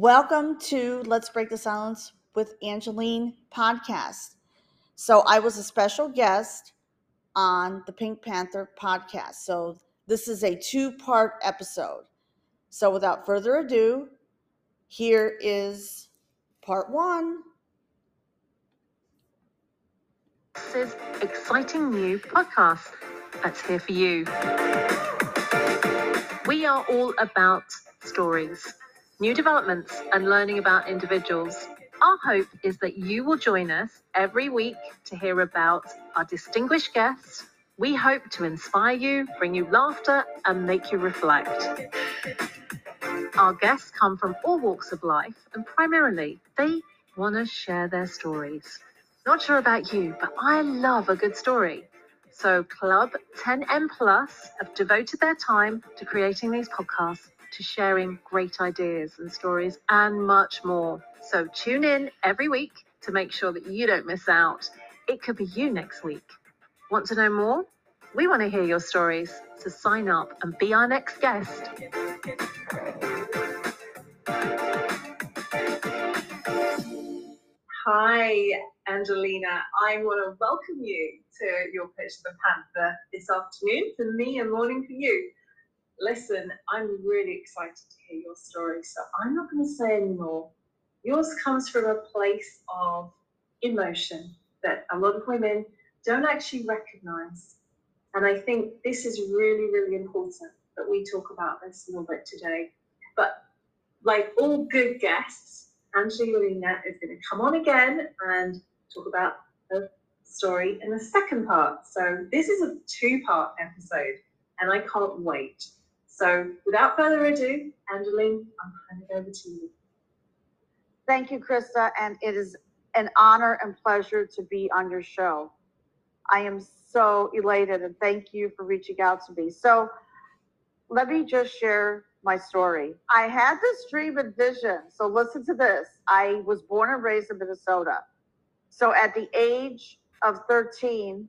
Welcome to Let's Break the Silence with Angeline podcast. So, I was a special guest on the Pink Panther podcast. So, this is a two part episode. So, without further ado, here is part one. This is exciting new podcast that's here for you. We are all about stories, new developments, and learning about individuals. Our hope is that you will join us every week to hear about our distinguished guests. We hope to inspire you, bring you laughter, and make you reflect. Our guests come from all walks of life, and primarily, they want to share their stories. Not sure about you, but I love a good story. So, Club 10M Plus have devoted their time to creating these podcasts, to sharing great ideas and stories, and much more. So, tune in every week to make sure that you don't miss out. It could be you next week. Want to know more? We want to hear your stories. So, sign up and be our next guest. Hi, Angelina. I want to welcome you to your pitch the Panther this afternoon for me and morning for you. Listen, I'm really excited to hear your story, so I'm not going to say anymore. Yours comes from a place of emotion that a lot of women don't actually recognize. And I think this is really, really important that we talk about this a little bit today. But like all good guests, Angelina is going to come on again and talk about the story in the second part. So this is a two-part episode, and I can't wait. So without further ado, Angeline, I'm handing over to you. Thank you, Krista, and it is an honor and pleasure to be on your show. I am so elated and thank you for reaching out to me. So, let me just share my story. I had this dream and vision. So listen to this. I was born and raised in Minnesota. So at the age of 13,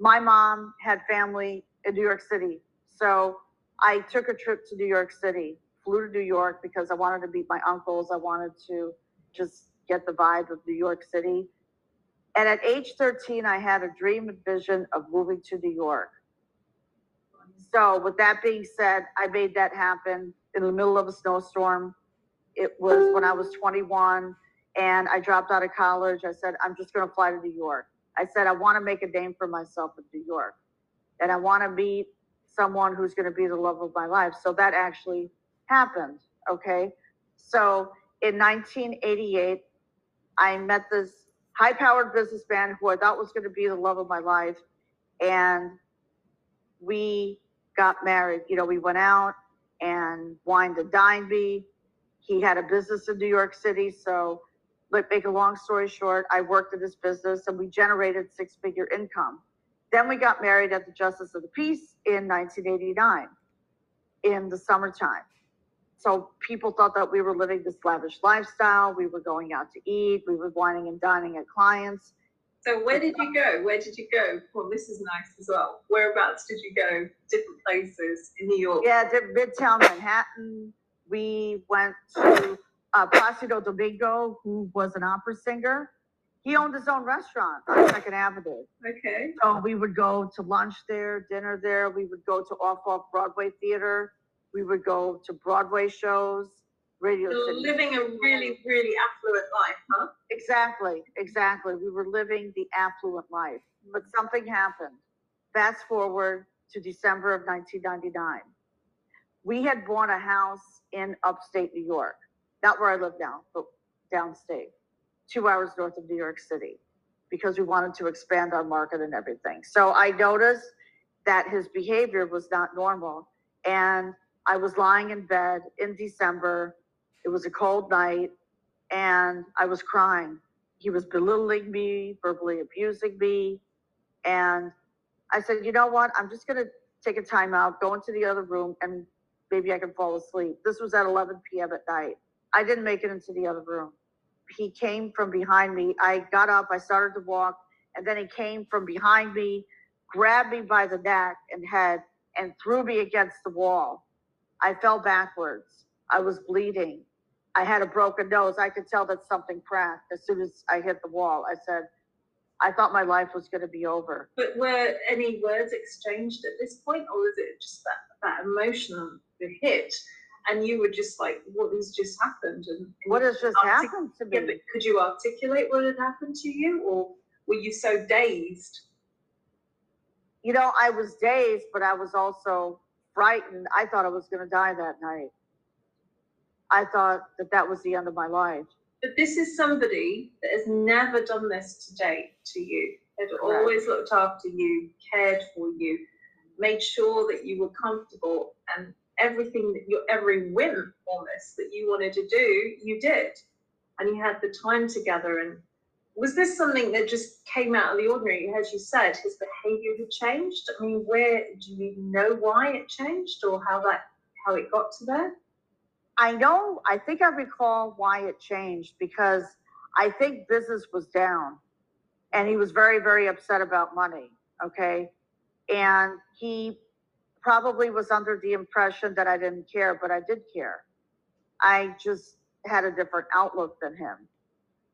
my mom had family in New York City. So I took a trip to New York City, flew to New York because I wanted to meet my uncles. I wanted to just get the vibe of New York City. And at age 13, I had a dream and vision of moving to New York. So with that being said, I made that happen in the middle of a snowstorm. It was when I was 21 and I dropped out of college. I said, I'm just going to fly to New York. I said, I want to make a name for myself in New York and I want to meet someone who's going to be the love of my life. So that actually happened. Okay. So in 1988, I met this high powered businessman who I thought was going to be the love of my life. And we got married. You know, we went out and wined and dined me. He had a business in New York City. So, let make a long story short, I worked in this business and we generated six figure income. Then we got married at the Justice of the Peace in 1989 in the summertime. So people thought that we were living this lavish lifestyle. We were going out to eat. We were wining and dining at clients. So where did you go? Where did you go? Well, this is nice as well. Whereabouts did you go? Different places in New York. Yeah, Midtown Manhattan. We went to uh, Placido Domingo, who was an opera singer. He owned his own restaurant on oh. Second Avenue. Okay. So we would go to lunch there, dinner there. We would go to off off Broadway theater. We would go to Broadway shows. Radio City. living a really, really affluent life, huh? Exactly, exactly. We were living the affluent life, but something happened. Fast forward to December of 1999. We had bought a house in upstate New York, not where I live now, but downstate, two hours north of New York City, because we wanted to expand our market and everything. So I noticed that his behavior was not normal. And I was lying in bed in December. It was a cold night and I was crying. He was belittling me, verbally abusing me. And I said, you know what? I'm just going to take a time out, go into the other room, and maybe I can fall asleep. This was at 11 p.m. at night. I didn't make it into the other room. He came from behind me. I got up, I started to walk, and then he came from behind me, grabbed me by the neck and head, and threw me against the wall. I fell backwards. I was bleeding. I had a broken nose. I could tell that something cracked as soon as I hit the wall. I said, I thought my life was going to be over. But were any words exchanged at this point, or was it just that, that emotional hit? And you were just like, what has just happened? And What has just happened to yeah, me? but could you articulate what had happened to you, or were you so dazed? You know, I was dazed, but I was also frightened. I thought I was going to die that night. I thought that that was the end of my life. But this is somebody that has never done this to date to you. Had always looked after you, cared for you, made sure that you were comfortable, and everything that your every whim almost that you wanted to do, you did, and you had the time together. And was this something that just came out of the ordinary? As you said, his behaviour had changed. I mean, where do you know why it changed, or how that how it got to there? I know, I think I recall why it changed because I think business was down and he was very, very upset about money. Okay. And he probably was under the impression that I didn't care, but I did care. I just had a different outlook than him.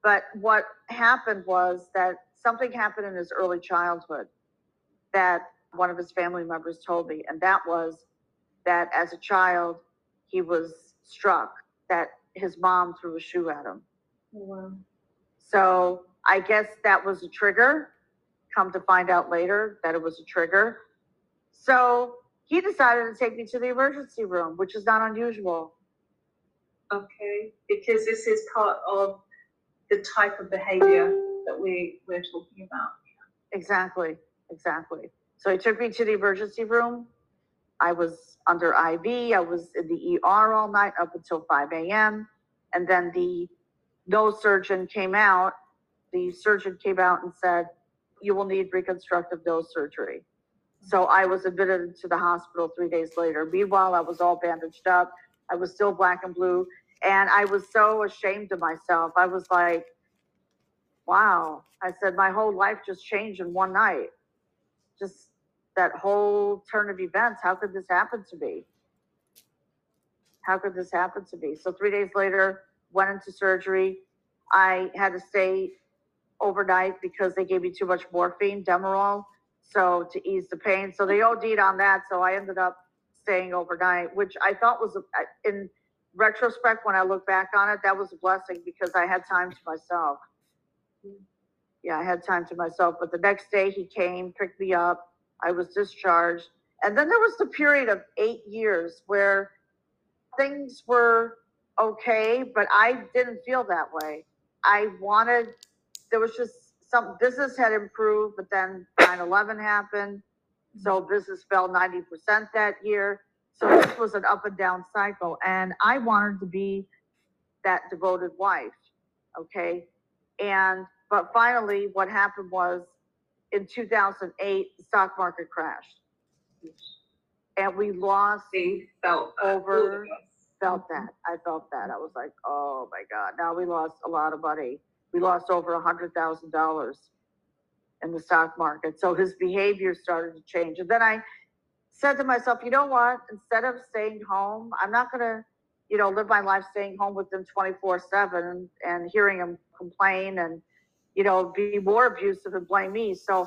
But what happened was that something happened in his early childhood that one of his family members told me, and that was that as a child, he was struck that his mom threw a shoe at him. Oh, wow. So I guess that was a trigger. Come to find out later that it was a trigger. So he decided to take me to the emergency room, which is not unusual. Okay, because this is part of the type of behavior that we we're talking about. Exactly, exactly. So he took me to the emergency room. I was under IV. I was in the ER all night up until 5 a.m. And then the nose surgeon came out. The surgeon came out and said, You will need reconstructive nose surgery. So I was admitted to the hospital three days later. Meanwhile, I was all bandaged up. I was still black and blue. And I was so ashamed of myself. I was like, wow. I said, my whole life just changed in one night. Just that whole turn of events. How could this happen to me? How could this happen to me? So three days later, went into surgery. I had to stay overnight because they gave me too much morphine, Demerol, so to ease the pain. So they OD'd on that. So I ended up staying overnight, which I thought was, a- in retrospect, when I look back on it, that was a blessing because I had time to myself. Yeah, I had time to myself. But the next day he came, picked me up. I was discharged. And then there was the period of eight years where things were okay, but I didn't feel that way. I wanted, there was just some business had improved, but then 9 11 happened. So mm-hmm. business fell 90% that year. So this was an up and down cycle. And I wanted to be that devoted wife. Okay. And, but finally, what happened was in 2008, the stock market crashed. And we lost, See, felt that, all of Over- felt that. I felt that. I was like, oh my God, now we lost a lot of money. We lost over a hundred thousand dollars in the stock market. So his behavior started to change. And then I said to myself, you know what? Instead of staying home, I'm not gonna, you know, live my life staying home with him twenty-four seven and hearing him complain and, you know, be more abusive and blame me. So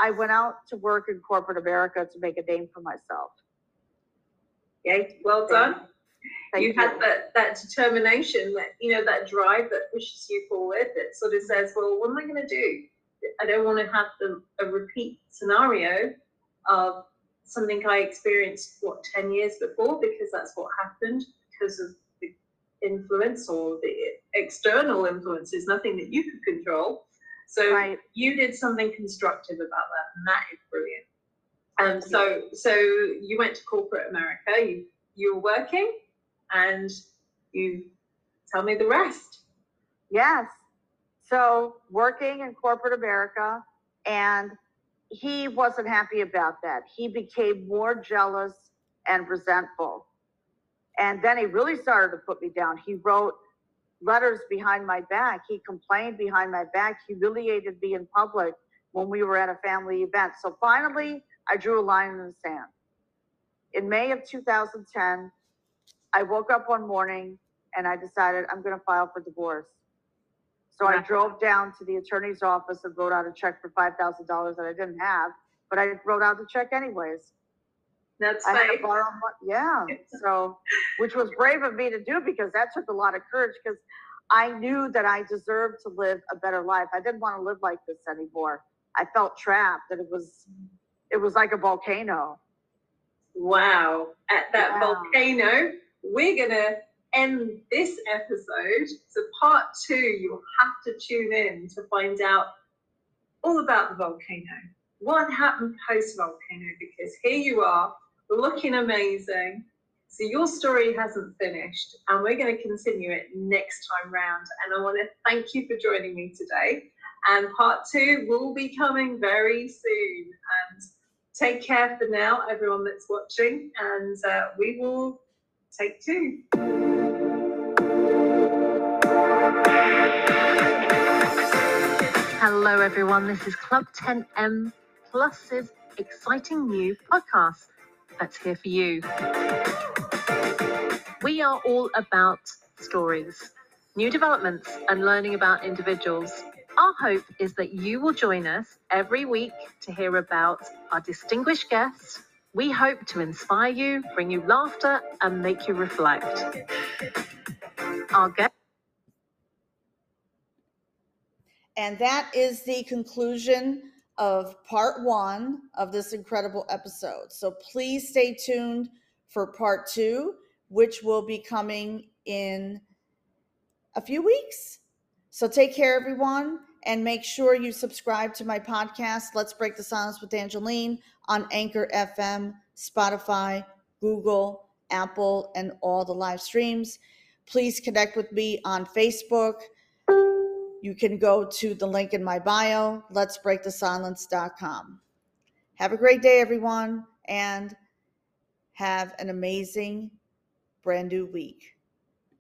I went out to work in corporate America to make a name for myself. Okay, well done. Thank you had that, that determination, that you know, that drive that pushes you forward. That sort of says, "Well, what am I going to do? I don't want to have the, a repeat scenario of something I experienced what ten years before, because that's what happened because of the influence or the external influences, nothing that you could control. So Right. you did something constructive about that, and that is brilliant. Um, so so you went to corporate America. You you were working, and you tell me the rest. Yes. So working in corporate America, and he wasn't happy about that. He became more jealous and resentful. And then he really started to put me down. He wrote letters behind my back. He complained behind my back, humiliated me in public when we were at a family event. So finally, I drew a line in the sand. In May of 2010, I woke up one morning and I decided I'm going to file for divorce. So I drove down to the attorney's office and wrote out a check for five thousand dollars that I didn't have, but I wrote out the check anyways. That's I had to borrow mon- yeah. So, which was brave of me to do because that took a lot of courage because I knew that I deserved to live a better life. I didn't want to live like this anymore. I felt trapped that it was, it was like a volcano. Wow. At that Wow. volcano, we're going to end this episode. So, part two, you'll have to tune in to find out all about the volcano. What happened post volcano? Because here you are, looking amazing. So, your story hasn't finished, and we're going to continue it next time round. And I want to thank you for joining me today. And part two will be coming very soon. And take care for now, everyone that's watching, and uh, we will take two. Hello, everyone. This is Club 10M Plus's exciting new podcast that's here for you. We are all about stories, new developments, and learning about individuals. Our hope is that you will join us every week to hear about our distinguished guests. We hope to inspire you, bring you laughter, and make you reflect. Our guest And that is the conclusion of part one of this incredible episode. So please stay tuned for part two, which will be coming in a few weeks. So take care, everyone, and make sure you subscribe to my podcast, Let's Break the Silence with Angeline, on Anchor FM, Spotify, Google, Apple, and all the live streams. Please connect with me on Facebook. You can go to the link in my bio, let's break the silence.com. Have a great day, everyone, and have an amazing brand new week.